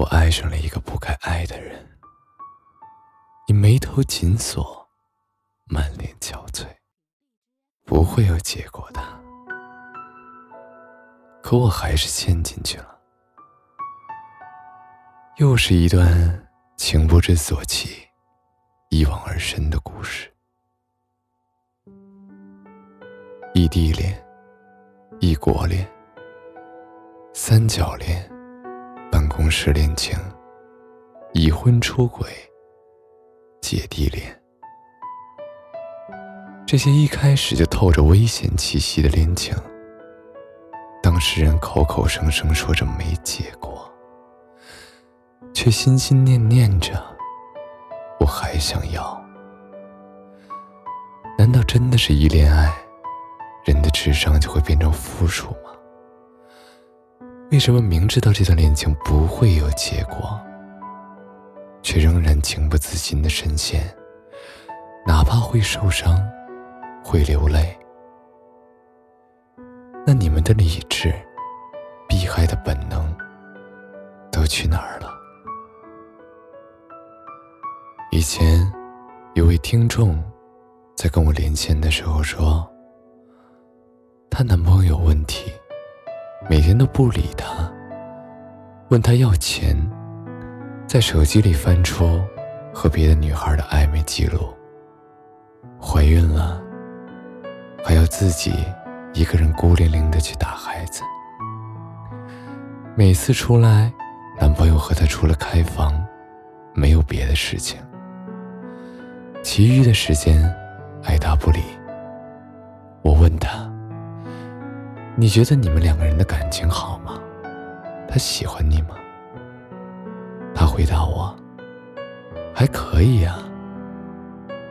我爱上了一个不该爱的人，你眉头紧锁，满脸憔悴，不会有结果的。可我还是陷进去了，又是一段情不知所起、一往而深的故事。异地恋、异国恋、三角恋。同事恋情、已婚出轨、姐弟恋，这些一开始就透着危险气息的恋情，当事人口口声声说着没结果，却心心念念着我还想要。难道真的是一恋爱，人的智商就会变成负数吗？为什么明知道这段恋情不会有结果，却仍然情不自禁的深陷？哪怕会受伤，会流泪，那你们的理智、避害的本能都去哪儿了？以前有位听众在跟我连线的时候说，她男朋友有问题。每天都不理他，问他要钱，在手机里翻出和别的女孩的暧昧记录。怀孕了，还要自己一个人孤零零的去打孩子。每次出来，男朋友和她除了开房，没有别的事情。其余的时间，爱答不理。我问他。你觉得你们两个人的感情好吗？他喜欢你吗？他回答我：“还可以呀。”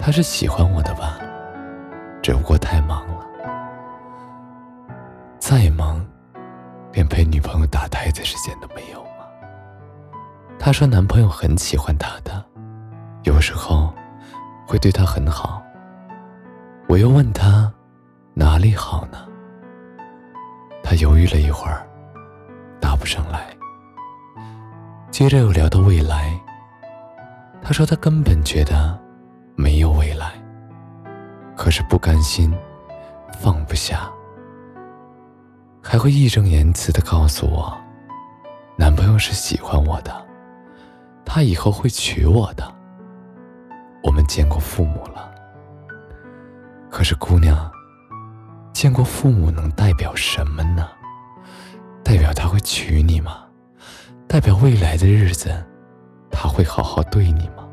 他是喜欢我的吧？只不过太忙了，再忙，连陪女朋友打胎的时间都没有吗？他说男朋友很喜欢他的，有时候会对他很好。我又问他哪里好呢？他犹豫了一会儿，答不上来。接着又聊到未来，他说他根本觉得没有未来，可是不甘心，放不下，还会义正言辞的告诉我，男朋友是喜欢我的，他以后会娶我的。我们见过父母了，可是姑娘。见过父母能代表什么呢？代表他会娶你吗？代表未来的日子他会好好对你吗？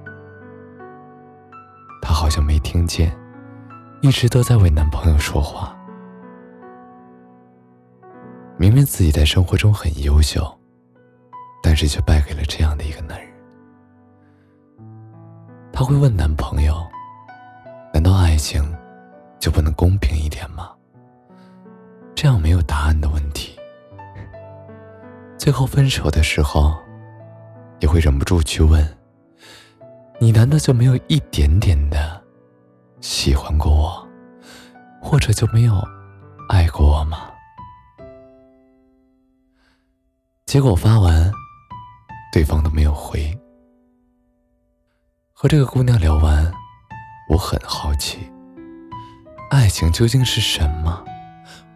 他好像没听见，一直都在为男朋友说话。明明自己在生活中很优秀，但是却败给了这样的一个男人。他会问男朋友：“难道爱情就不能公平一点吗？”这样没有答案的问题，最后分手的时候，也会忍不住去问：你难道就没有一点点的喜欢过我，或者就没有爱过我吗？结果发完，对方都没有回。和这个姑娘聊完，我很好奇，爱情究竟是什么？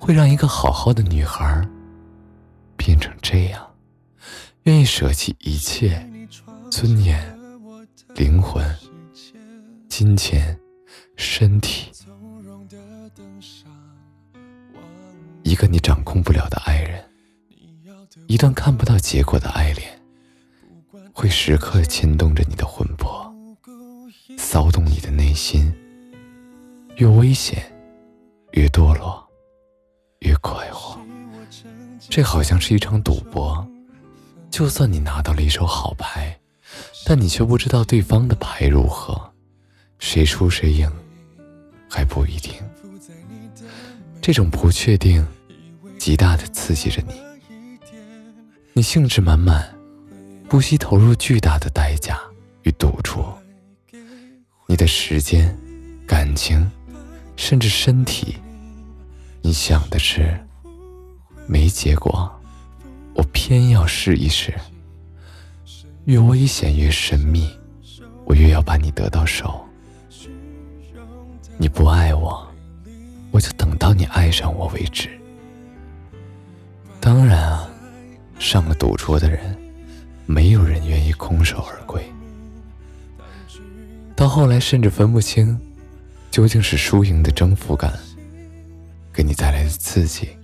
会让一个好好的女孩变成这样，愿意舍弃一切尊严、灵魂、金钱、身体，一个你掌控不了的爱人，一段看不到结果的爱恋，会时刻牵动着你的魂魄，骚动你的内心，越危险，越堕落。越快活，这好像是一场赌博。就算你拿到了一手好牌，但你却不知道对方的牌如何，谁输谁赢还不一定。这种不确定，极大的刺激着你。你兴致满满，不惜投入巨大的代价与赌注。你的时间、感情，甚至身体。你想的是没结果，我偏要试一试。越危险越神秘，我越要把你得到手。你不爱我，我就等到你爱上我为止。当然啊，上了赌桌的人，没有人愿意空手而归。到后来，甚至分不清，究竟是输赢的征服感，给你带来的刺激，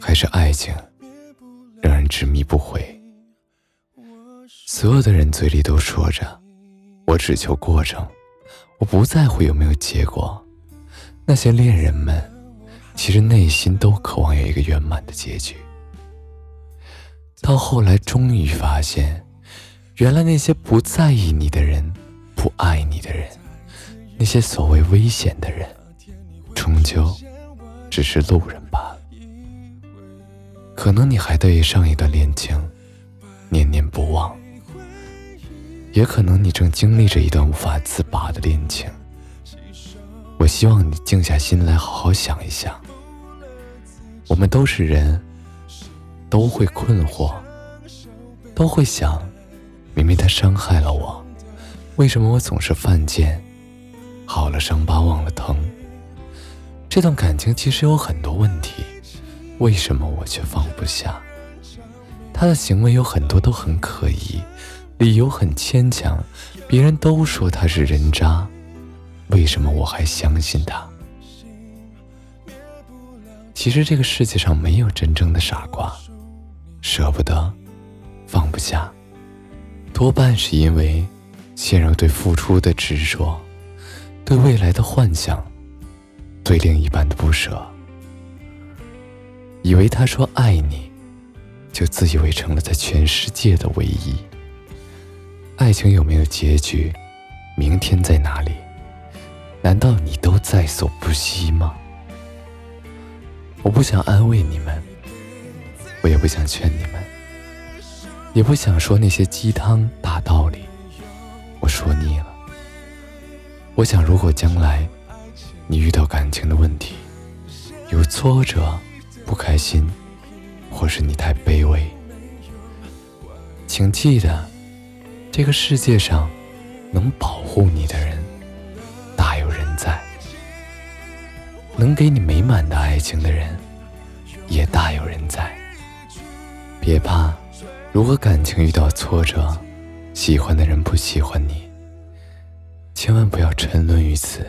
还是爱情，让人执迷不悔。所有的人嘴里都说着：“我只求过程，我不在乎有没有结果。”那些恋人们，其实内心都渴望有一个圆满的结局。到后来，终于发现，原来那些不在意你的人，不爱你的人，那些所谓危险的人，终究只是路人罢了。可能你还对上一段恋情念念不忘。也可能你正经历着一段无法自拔的恋情。我希望你静下心来，好好想一想。我们都是人，都会困惑，都会想：明明他伤害了我，为什么我总是犯贱？好了伤疤忘了疼。这段感情其实有很多问题，为什么我却放不下？他的行为有很多都很可疑。理由很牵强，别人都说他是人渣，为什么我还相信他？其实这个世界上没有真正的傻瓜，舍不得，放不下，多半是因为陷入对付出的执着，对未来的幻想，对另一半的不舍，以为他说爱你，就自以为成了在全世界的唯一。爱情有没有结局？明天在哪里？难道你都在所不惜吗？我不想安慰你们，我也不想劝你们，也不想说那些鸡汤大道理，我说腻了。我想，如果将来你遇到感情的问题，有挫折、不开心，或是你太卑微，请记得。这个世界上，能保护你的人大有人在；能给你美满的爱情的人也大有人在。别怕，如果感情遇到挫折，喜欢的人不喜欢你，千万不要沉沦于此。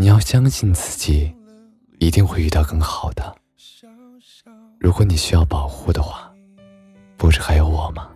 你要相信自己，一定会遇到更好的。如果你需要保护的话，不是还有我吗？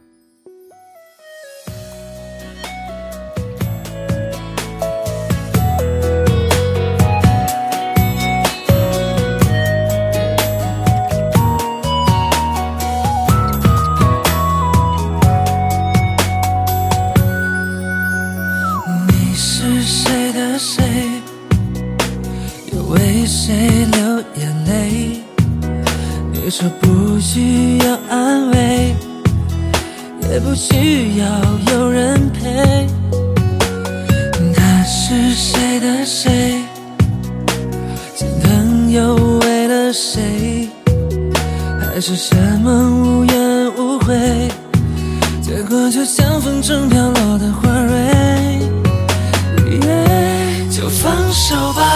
也不需要有人陪。他是谁的谁？心疼又为了谁？还是什么无怨无悔？结果就像风中飘落的花蕊，就放手吧。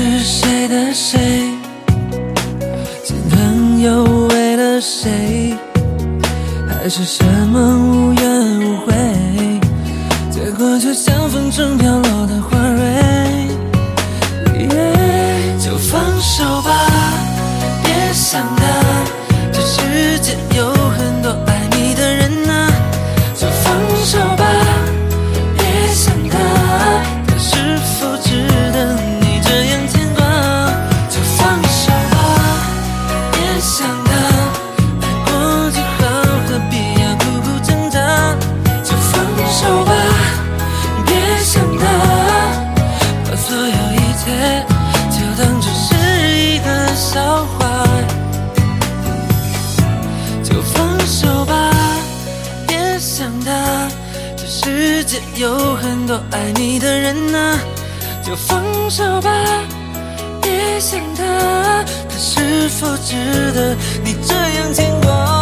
是谁的谁？今天又为了谁？还是什么无怨无悔？结果就像风中飘落的花有很多爱你的人呐，就放手吧，别想他，他是否值得你这样牵挂。